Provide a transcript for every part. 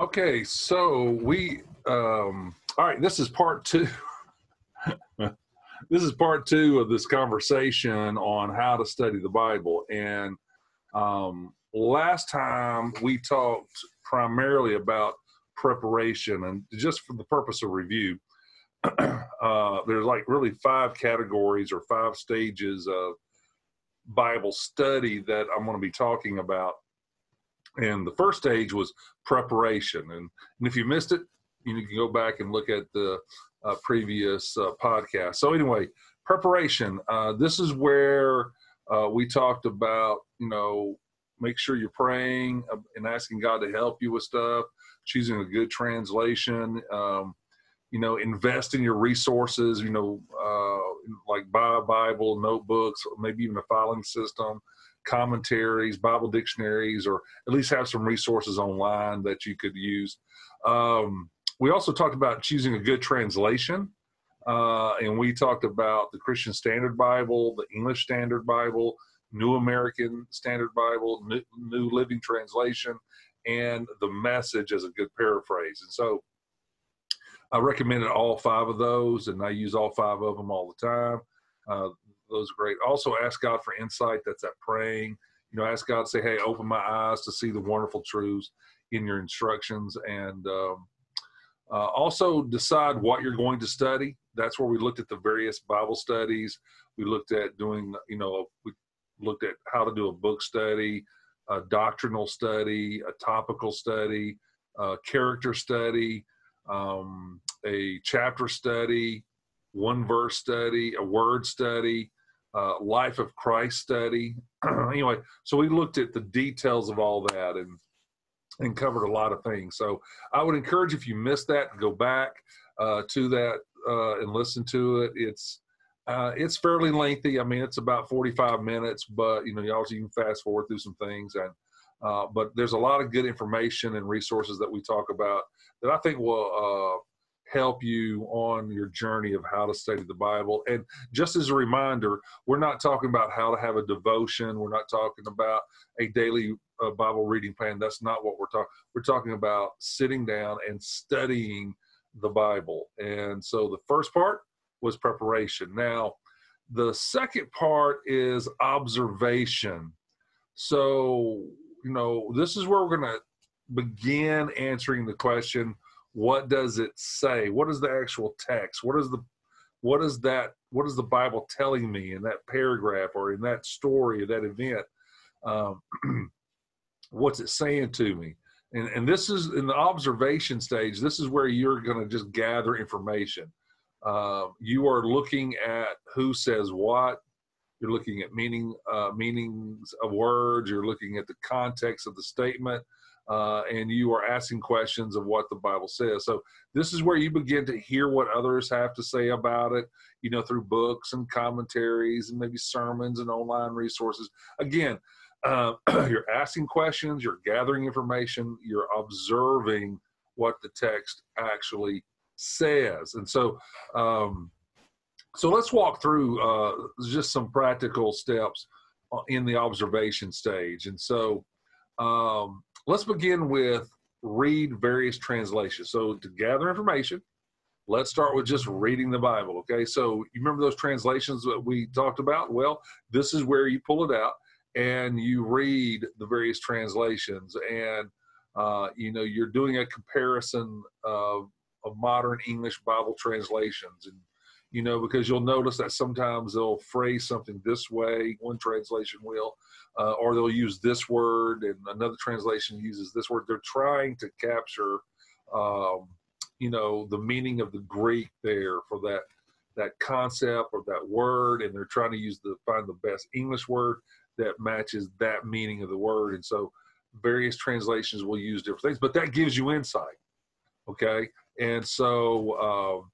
Okay, so we um all right, this is part 2. this is part 2 of this conversation on how to study the Bible and um last time we talked primarily about preparation and just for the purpose of review uh there's like really five categories or five stages of Bible study that I'm going to be talking about and the first stage was preparation. And, and if you missed it, you can go back and look at the uh, previous uh, podcast. So, anyway, preparation. Uh, this is where uh, we talked about, you know, make sure you're praying and asking God to help you with stuff, choosing a good translation. Um, you know, invest in your resources, you know, uh, like buy a Bible, notebooks, maybe even a filing system commentaries, Bible dictionaries, or at least have some resources online that you could use. Um, we also talked about choosing a good translation. Uh, and we talked about the Christian Standard Bible, the English Standard Bible, New American Standard Bible, New, Living Translation, and the Message as a good paraphrase. And so I recommended all five of those, and I use all five of them all the time. Uh, those are great. Also, ask God for insight. That's that praying. You know, ask God, say, hey, open my eyes to see the wonderful truths in your instructions. And um, uh, also decide what you're going to study. That's where we looked at the various Bible studies. We looked at doing, you know, we looked at how to do a book study, a doctrinal study, a topical study, a character study, um, a chapter study, one verse study, a word study, uh, Life of Christ study. anyway, so we looked at the details of all that and and covered a lot of things. So I would encourage if you missed that, go back uh, to that uh, and listen to it. It's uh, it's fairly lengthy. I mean, it's about 45 minutes, but you know, also can fast forward through some things. And uh, but there's a lot of good information and resources that we talk about that I think will uh, help you on your journey of how to study the Bible. And just as a reminder, we're not talking about how to have a devotion. We're not talking about a daily uh, Bible reading plan. That's not what we're talking. We're talking about sitting down and studying the Bible. And so the first part was preparation. Now, the second part is observation. So, you know, this is where we're going to begin answering the question what does it say? What is the actual text? What is the what is that what is the bible telling me in that paragraph or in that story or that event? Um, what's it saying to me? And and this is in the observation stage this is where you're going to just gather information. Uh, you are looking at who says what. You're looking at meaning uh, meanings of words. You're looking at the context of the statement uh, and you are asking questions of what the Bible says. So this is where you begin to hear what others have to say about it, you know, through books and commentaries and maybe sermons and online resources. Again, uh, you're asking questions, you're gathering information, you're observing what the text actually says, and so. Um, so let's walk through uh, just some practical steps uh, in the observation stage. And so, um, let's begin with read various translations. So to gather information, let's start with just reading the Bible. Okay, so you remember those translations that we talked about? Well, this is where you pull it out and you read the various translations, and uh, you know you're doing a comparison of, of modern English Bible translations, and you know, because you'll notice that sometimes they'll phrase something this way, one translation will, uh, or they'll use this word and another translation uses this word. They're trying to capture, um, you know, the meaning of the Greek there for that that concept or that word, and they're trying to use the find the best English word that matches that meaning of the word. And so, various translations will use different things, but that gives you insight. Okay, and so. Um,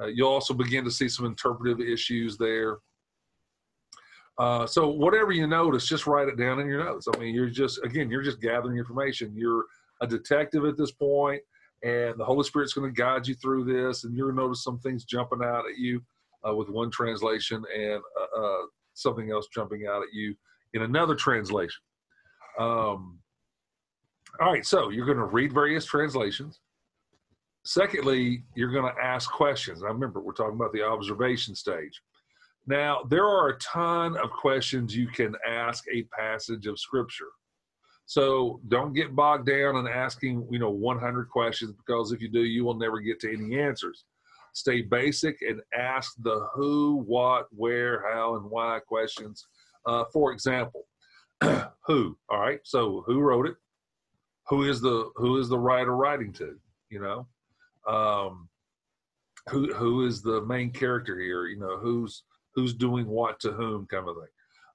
uh, you'll also begin to see some interpretive issues there. Uh, so whatever you notice, just write it down in your notes. I mean, you're just again, you're just gathering information. You're a detective at this point, and the Holy Spirit's going to guide you through this, and to notice some things jumping out at you uh, with one translation, and uh, uh, something else jumping out at you in another translation. Um, All right, so you're going to read various translations. Secondly, you're going to ask questions. I remember we're talking about the observation stage. Now, there are a ton of questions you can ask a passage of scripture. So don't get bogged down in asking, you know, 100 questions because if you do, you will never get to any answers. Stay basic and ask the who, what, where, how, and why questions. Uh, for example, who? All right. So who wrote it? Who is the who is the writer writing to? You know, um, who who is the main character here? You know, who's who's doing what to whom, kind of thing.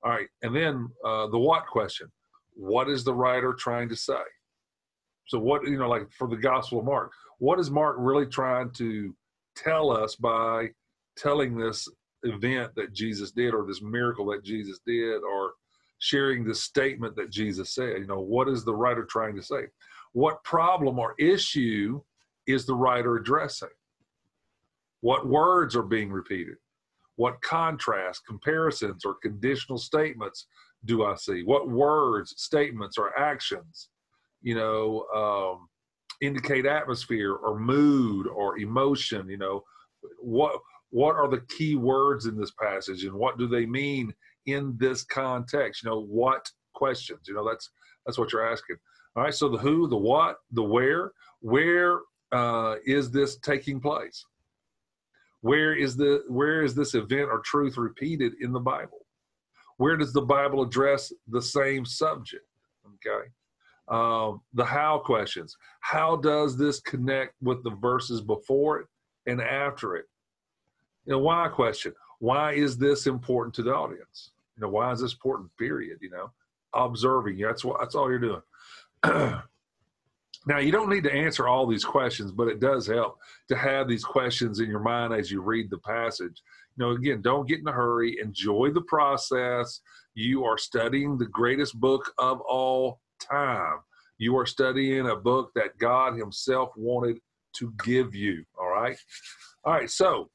All right, and then uh, the what question: What is the writer trying to say? So what you know, like for the Gospel of Mark, what is Mark really trying to tell us by telling this event that Jesus did, or this miracle that Jesus did, or sharing the statement that Jesus said? You know, what is the writer trying to say? What problem or issue is the writer addressing? What words are being repeated? What contrast, comparisons, or conditional statements do I see? What words, statements, or actions, you know, um, indicate atmosphere or mood or emotion? You know, what what are the key words in this passage, and what do they mean in this context? You know, what questions? You know, that's that's what you're asking. All right. So the who, the what, the where. Where uh, is this taking place? Where is the where is this event or truth repeated in the Bible? Where does the Bible address the same subject? Okay. Um, the how questions. How does this connect with the verses before it and after it? You know, why question? Why is this important to the audience? You know, why is this important? Period. You know, observing. That's what. That's all you're doing. Now, you don't need to answer all these questions, but it does help to have these questions in your mind as you read the passage. You know, again, don't get in a hurry. Enjoy the process. You are studying the greatest book of all time. You are studying a book that God Himself wanted to give you. All right. All right. So,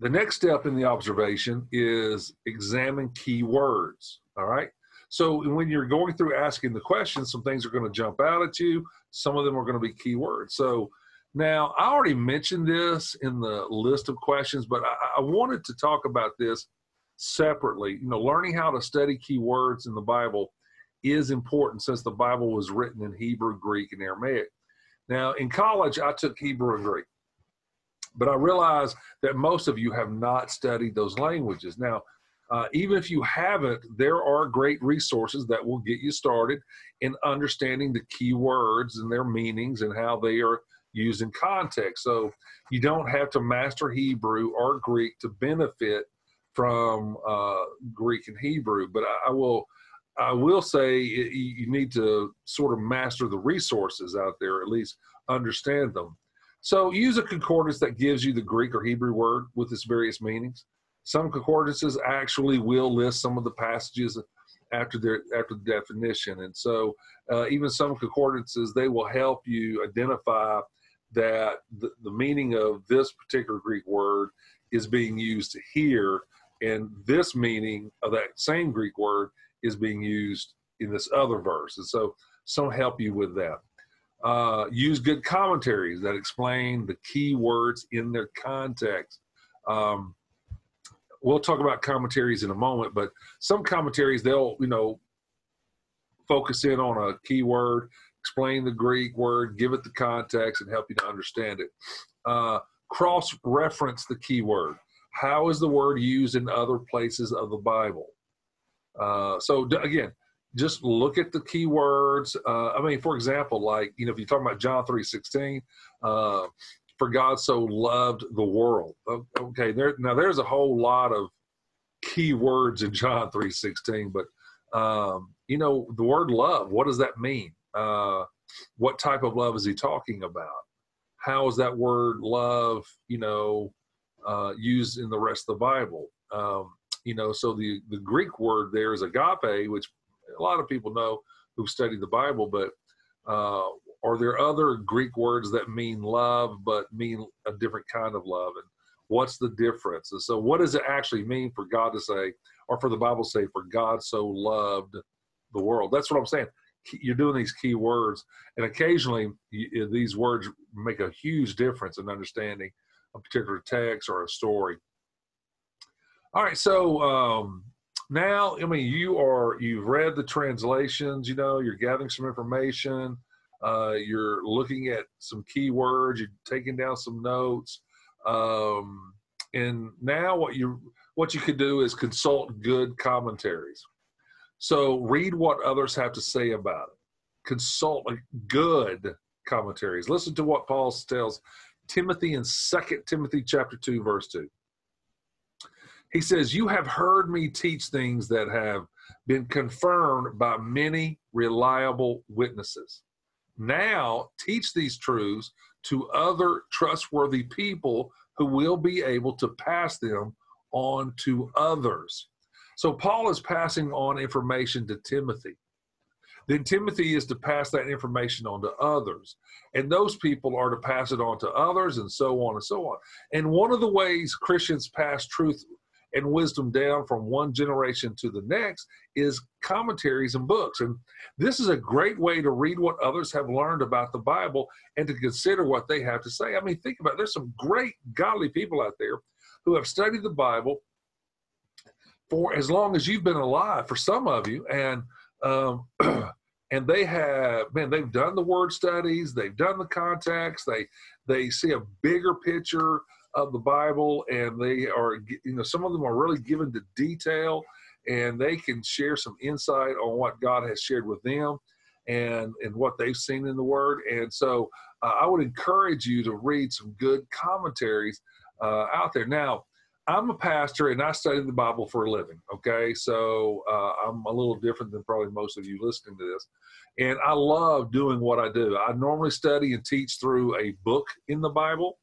the next step in the observation is examine key words. All right. So when you're going through asking the questions, some things are going to jump out at you. Some of them are going to be keywords. So now I already mentioned this in the list of questions, but I, I wanted to talk about this separately. You know, learning how to study keywords in the Bible is important since the Bible was written in Hebrew, Greek, and Aramaic. Now, in college, I took Hebrew and Greek, but I realize that most of you have not studied those languages. Now, uh, even if you haven't, there are great resources that will get you started in understanding the key words and their meanings and how they are used in context. So you don't have to master Hebrew or Greek to benefit from uh, Greek and Hebrew. But I, I, will, I will say you need to sort of master the resources out there, at least understand them. So use a concordance that gives you the Greek or Hebrew word with its various meanings. Some concordances actually will list some of the passages after their after the definition, and so uh, even some concordances they will help you identify that the, the meaning of this particular Greek word is being used here, and this meaning of that same Greek word is being used in this other verse, and so some help you with that. Uh, use good commentaries that explain the key words in their context. Um, we'll talk about commentaries in a moment, but some commentaries they'll you know focus in on a key word, explain the Greek word, give it the context, and help you to understand it. Uh, Cross reference the key word. How is the word used in other places of the Bible? Uh, so again, just look at the key words. Uh, I mean, for example, like you know, if you're talking about John three sixteen, uh, for God so loved the world. Okay, there now there's a whole lot of key words in John three sixteen, but um, you know the word love. What does that mean? Uh, what type of love is he talking about? How is that word love? You know, uh, used in the rest of the Bible. Um, you know, so the the Greek word there is agape, which a lot of people know who've studied the Bible, but uh, are there other Greek words that mean love but mean a different kind of love? And what's the difference? And so, what does it actually mean for God to say, or for the Bible to say, for God so loved the world? That's what I'm saying. you're doing these key words, and occasionally you, these words make a huge difference in understanding a particular text or a story. All right, so um, now I mean you are you've read the translations. You know, you're gathering some information. Uh, you're looking at some keywords. You're taking down some notes. Um, and now what you what you could do is consult good commentaries. So read what others have to say about it. Consult good commentaries. Listen to what Paul tells Timothy in Second Timothy chapter 2 verse 2. He says, "You have heard me teach things that have been confirmed by many reliable witnesses. Now teach these truths to other trustworthy people who will be able to pass them on to others." So Paul is passing on information to Timothy. Then Timothy is to pass that information on to others. And those people are to pass it on to others and so on and so on. And one of the ways Christians pass truth and wisdom down from one generation to the next is commentaries and books. And this is a great way to read what others have learned about the Bible and to consider what they have to say. I mean, think about it. There's some great godly people out there who have studied the Bible for as long as you've been alive, for some of you, and um, and they have man, they've done the word studies, they've done the context, they they see a bigger picture of the Bible, and they are you know some of them are really given to detail, and they can share some insight on what God has shared with them. And, and what they've seen in the Word, and so uh, I would encourage you to read some good commentaries uh, out there. Now, I'm a pastor and I study the Bible for a living. Okay, so uh, I'm a little different than probably most of you listening to this, and I love doing what I do. I normally study and teach through a book in the Bible.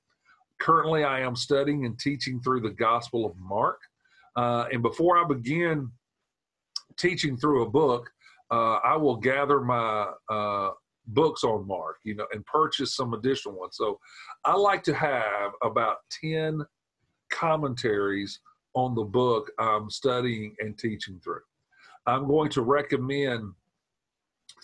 Currently, I am studying and teaching through the Gospel of Mark. Uh, and before I begin teaching through a book, uh, I will gather my uh, books on Mark, you know, and purchase some additional ones. So I like to have about 10 commentaries on the book I'm studying and teaching through. I'm going to recommend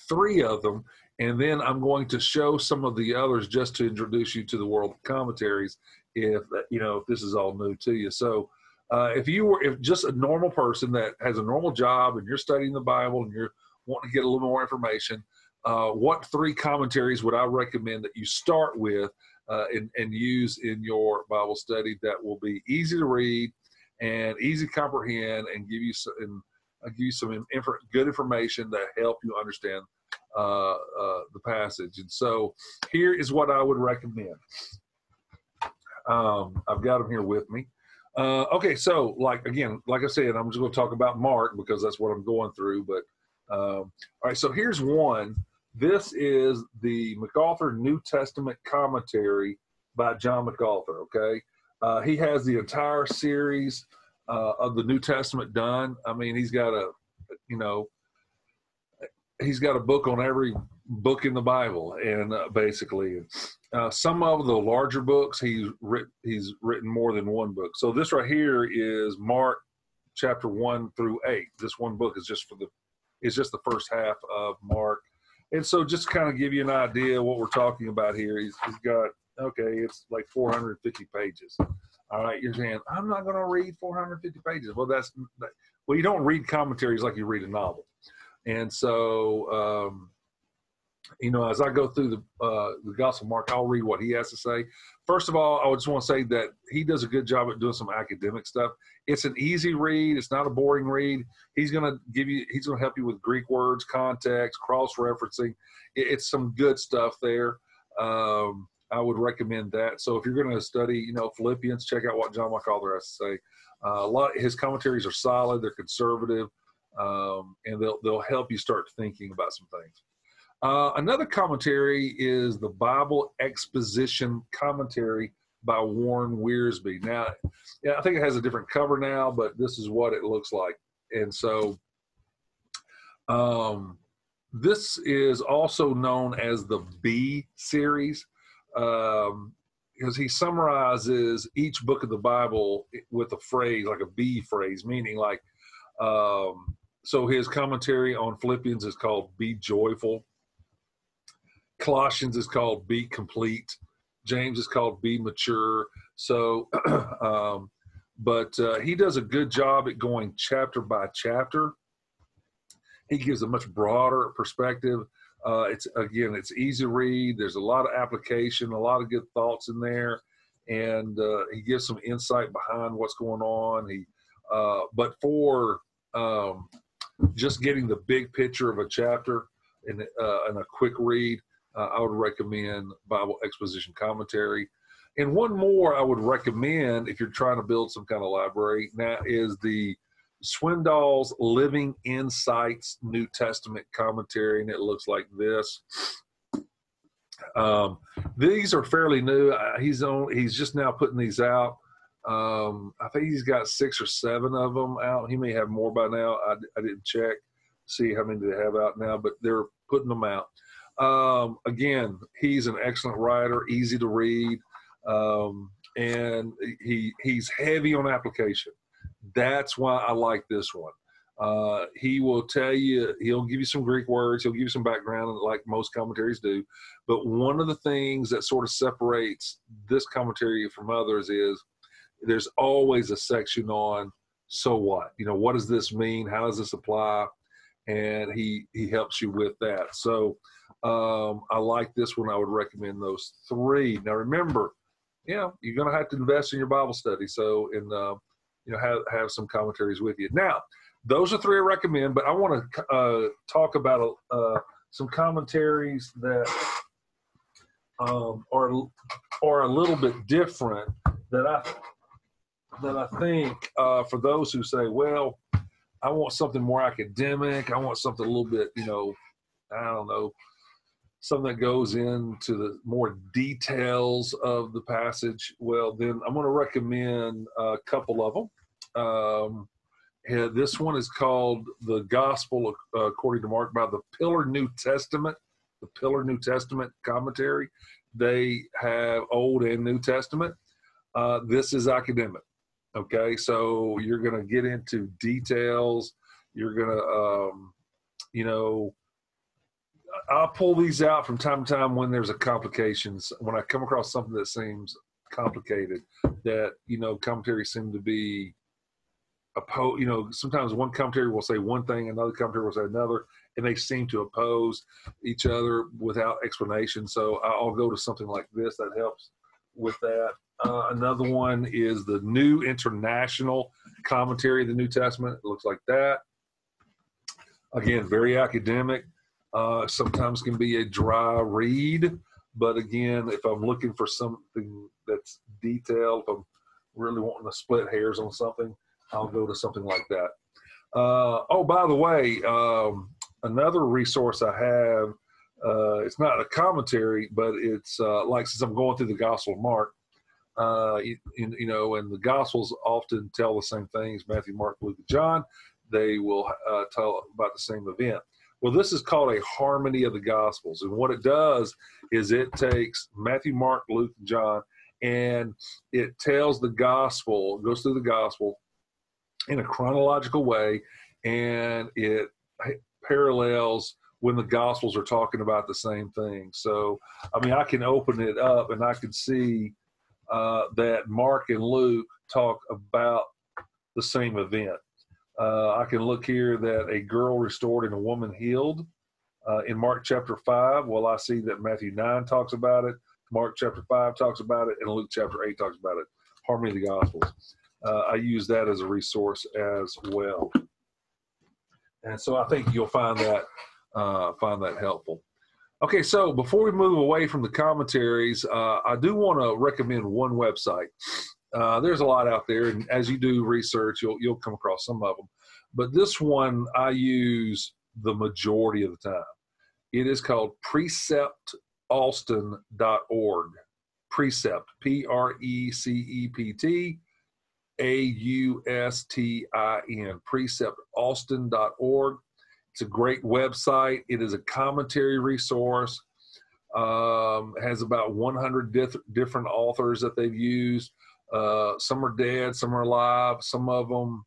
three of them, and then I'm going to show some of the others just to introduce you to the world of commentaries. If you know if this is all new to you, so uh, if you were if just a normal person that has a normal job and you're studying the Bible and you're wanting to get a little more information, uh, what three commentaries would I recommend that you start with uh, and, and use in your Bible study that will be easy to read and easy to comprehend and give you some, and, uh, give you some inf- good information that help you understand uh, uh, the passage. And so here is what I would recommend. Um, I've got them here with me. Uh, okay, so like again, like I said, I'm just going to talk about Mark because that's what I'm going through. But um, all right, so here's one this is the MacArthur New Testament commentary by John MacArthur. Okay, uh, he has the entire series uh, of the New Testament done. I mean, he's got a, you know, he's got a book on every book in the Bible, and uh, basically, uh, some of the larger books he's written he's written more than one book. So this right here is Mark chapter one through eight. This one book is just for the is just the first half of Mark and so just kind of give you an idea what we're talking about here. He's, he's got, okay, it's like 450 pages. All right, you're saying, I'm not going to read 450 pages. Well, that's, well, you don't read commentaries like you read a novel. And so, um, you know, as I go through the uh, the Gospel Mark, I'll read what he has to say. First of all, I just want to say that he does a good job at doing some academic stuff. It's an easy read. It's not a boring read. He's going to give you. He's going to help you with Greek words, context, cross referencing. It's some good stuff there. Um, I would recommend that. So if you're going to study, you know, Philippians, check out what John MacArthur has to say. Uh, a lot his commentaries are solid. They're conservative, um, and they'll they'll help you start thinking about some things. Uh, another commentary is the Bible Exposition Commentary by Warren Wiersbe. Now, yeah, I think it has a different cover now, but this is what it looks like. And so, um, this is also known as the B series um, because he summarizes each book of the Bible with a phrase, like a B phrase, meaning like um, so his commentary on Philippians is called "Be Joyful." Colossians is called "Be Complete." James is called "Be Mature." So, um, but uh, he does a good job at going chapter by chapter. He gives a much broader perspective. Uh, it's again, it's easy to read. There's a lot of application, a lot of good thoughts in there, and uh, he gives some insight behind what's going on. He, uh, but for um, just getting the big picture of a chapter and, uh, in a quick read, uh, I would recommend Bible Exposition Commentary. And one more I would recommend if you're trying to build some kind of library now is the Swindoll's Living Insights New Testament commentary, and it looks like this. Um, these are fairly new. He's on. He's just now putting these out. Um, I think he's got six or seven of them out. He may have more by now. I, I didn't check see how many they have out now, but they're putting them out. Um, again, he's an excellent writer, easy to read, um, and he he's heavy on application. That's why I like this one. Uh, he will tell you, he'll give you some Greek words, he'll give you some background, like most commentaries do. But one of the things that sort of separates this commentary from others is there's always a section on so what? You know, what does this mean? How does this apply? And he he helps you with that. So um, I like this one. I would recommend those three. Now remember, yeah you're going to have to invest in your Bible study. So, in uh, you know, have have some commentaries with you. Now, those are three I recommend, but I want to uh, talk about uh, some commentaries that um, are are a little bit different that I that I think uh, for those who say, well, I want something more academic. I want something a little bit, you know, I don't know, something that goes into the more details of the passage. Well, then I'm going to recommend a couple of them. Um, this one is called the Gospel according to Mark by the Pillar New Testament, the Pillar New Testament commentary. They have Old and New Testament. Uh, this is academic. Okay, so you're going to get into details. You're going to, um, you know, I'll pull these out from time to time when there's a complications. When I come across something that seems complicated, that you know, commentaries seem to be oppose. You know, sometimes one commentary will say one thing, another commentary will say another, and they seem to oppose each other without explanation. So I'll go to something like this that helps with that. Uh, another one is the New International Commentary of the New Testament. It looks like that. Again, very academic. Uh, sometimes can be a dry read, but again, if I'm looking for something that's detailed, if I'm really wanting to split hairs on something, I'll go to something like that. Uh, oh, by the way, um, another resource I have. Uh, it's not a commentary, but it's uh, like since I'm going through the Gospel of Mark, uh, you, you, know, and the Gospels often tell the same things Matthew, Mark, Luke, and John. They will uh, tell about the same event. Well, this is called a harmony of the Gospels. And what it does is it takes Matthew, Mark, Luke, and John, and it tells the gospel, goes through the gospel in a chronological way, and it parallels when the gospels are talking about the same thing. So, I mean, I can open it up and I can see uh, that Mark and Luke talk about the same event. Uh, I can look here that a girl restored and a woman healed uh, in Mark chapter 5. Well, I see that Matthew 9 talks about it, Mark chapter 5 talks about it, and Luke chapter 8 talks about it. Harmony of the Gospels. Uh, I use that as a resource as well. And so I think you'll find that uh, find that helpful. Okay, so before we move away from the commentaries, uh, I do want to recommend one website. Uh, there's a lot out there, and as you do research, you'll you'll come across some of them. But this one I use the majority of the time. It is called preceptaustin.org. Precept, P R E C E P T A U S T I N, preceptaustin.org. It's a great website. It is a commentary resource. Um, has about 100 diff- different authors that they've used. Uh, some are dead, some are alive. Some of them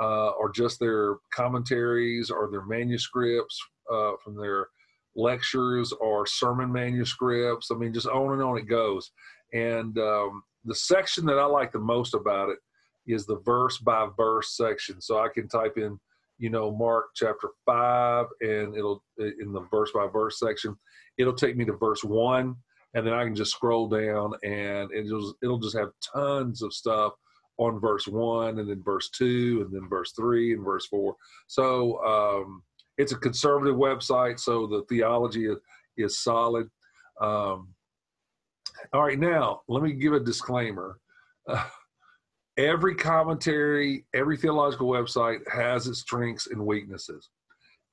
uh, or just their commentaries or their manuscripts uh, from their lectures or sermon manuscripts. I mean, just on and on it goes. And um, the section that I like the most about it is the verse by verse section. So I can type in, you know, Mark chapter five, and it'll in the verse by verse section, it'll take me to verse one, and then I can just scroll down, and it'll it'll just have tons of stuff on verse one, and then verse two, and then verse three, and verse four. So um, it's a conservative website, so the theology is, is solid. Um, all right, now let me give a disclaimer. Uh, every commentary, every theological website has its strengths and weaknesses.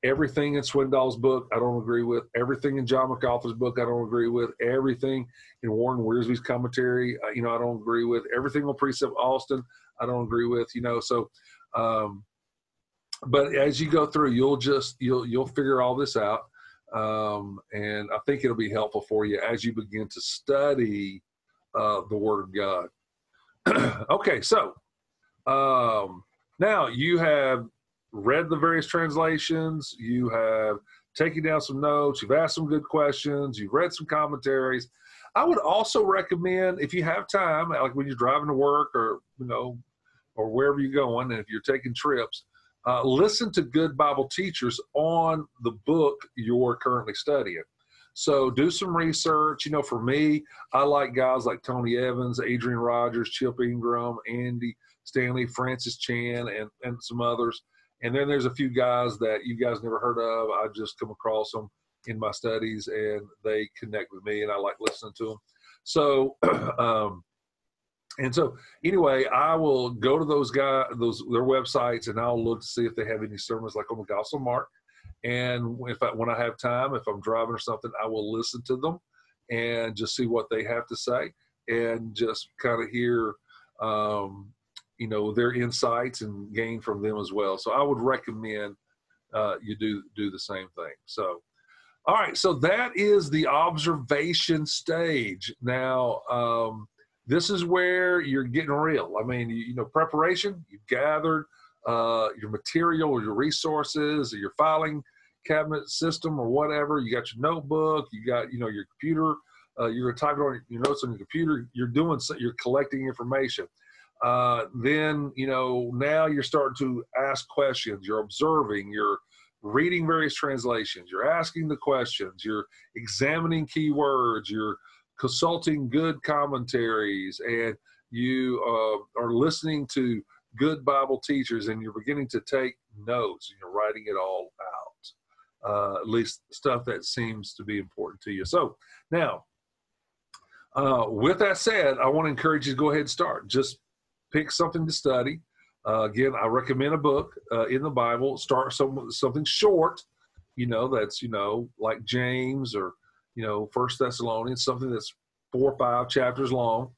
Everything in Swindoll's book, I don't agree with. Everything in John MacArthur's book, I don't agree with. Everything in Warren Wiersbe's commentary, uh, you know, I don't agree with. Everything on Precept Austin, I don't agree with. You know, so, um, but as you go through, you'll just you'll you'll figure all this out, um, and I think it'll be helpful for you as you begin to study uh, the Word of God. okay, so um, now you have read the various translations, you have taken down some notes, you've asked some good questions, you've read some commentaries. I would also recommend if you have time, like when you're driving to work or you know, or wherever you're going, and if you're taking trips, uh, listen to good Bible teachers on the book you're currently studying. So do some research. You know, for me, I like guys like Tony Evans, Adrian Rogers, Chip Ingram, Andy Stanley, Francis Chan, and, and some others. And then there's a few guys that you guys never heard of. I just come across them in my studies and they connect with me and I like listening to them. So, um, and so anyway, I will go to those guys, those their websites, and I'll look to see if they have any sermons like on the Gospel Mark. And if I, when I have time, if I'm driving or something, I will listen to them and just see what they have to say and just kind of hear, um, you know, their insights and gain from them as well. So I would recommend uh, you do do the same thing. So, all right, so that is the observation stage. Now, um, this is where you're getting real. I mean, you, you know, preparation. You've gathered uh, your material or your resources or your filing cabinet system or whatever. You got your notebook. You got you know your computer. Uh, you're typing on your notes on your computer. You're doing you're collecting information. Uh, then you know now you're starting to ask questions. You're observing. You're reading various translations. You're asking the questions. You're examining keywords. You're consulting good commentaries, and you uh, are listening to good Bible teachers and you're beginning to take notes and you're writing it all out, uh, at least stuff that seems to be important to you. So now, uh, with that said, I want to encourage you to go ahead and start. Just pick something to study. Uh, again, I recommend a book uh, in the Bible. Start some something short, you know, that's you know like James or you know First Thessalonians, something that's four or five chapters long,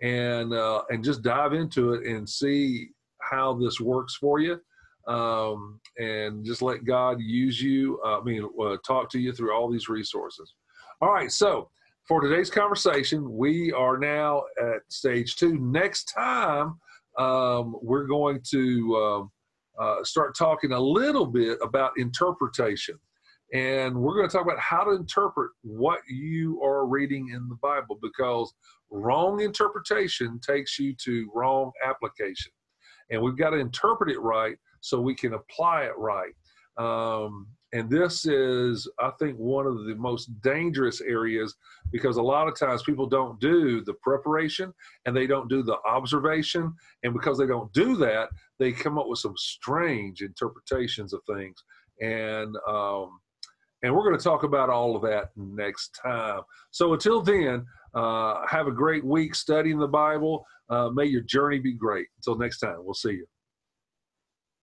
and uh, and just dive into it and see how this works for you um, and just let God use you. Uh, I mean, uh, talk to you through all these resources. All right, so for today's conversation, we are now at stage two. Next time, um, we're going to um, uh, start talking a little bit about interpretation. And we're going to talk about how to interpret what you are reading in the Bible because wrong interpretation takes you to wrong application and we've got to interpret it right so we can apply it right. Um, and this is, I think, one of the most dangerous areas because a lot of times people don't do the preparation and they don't do the observation. And because they don't do that, they come up with some strange interpretations of things. And, um, and we're going to talk about all of that next time. So until then, uh, have a great week studying the Bible. Uh, may your journey be great. Until next time, we'll see you.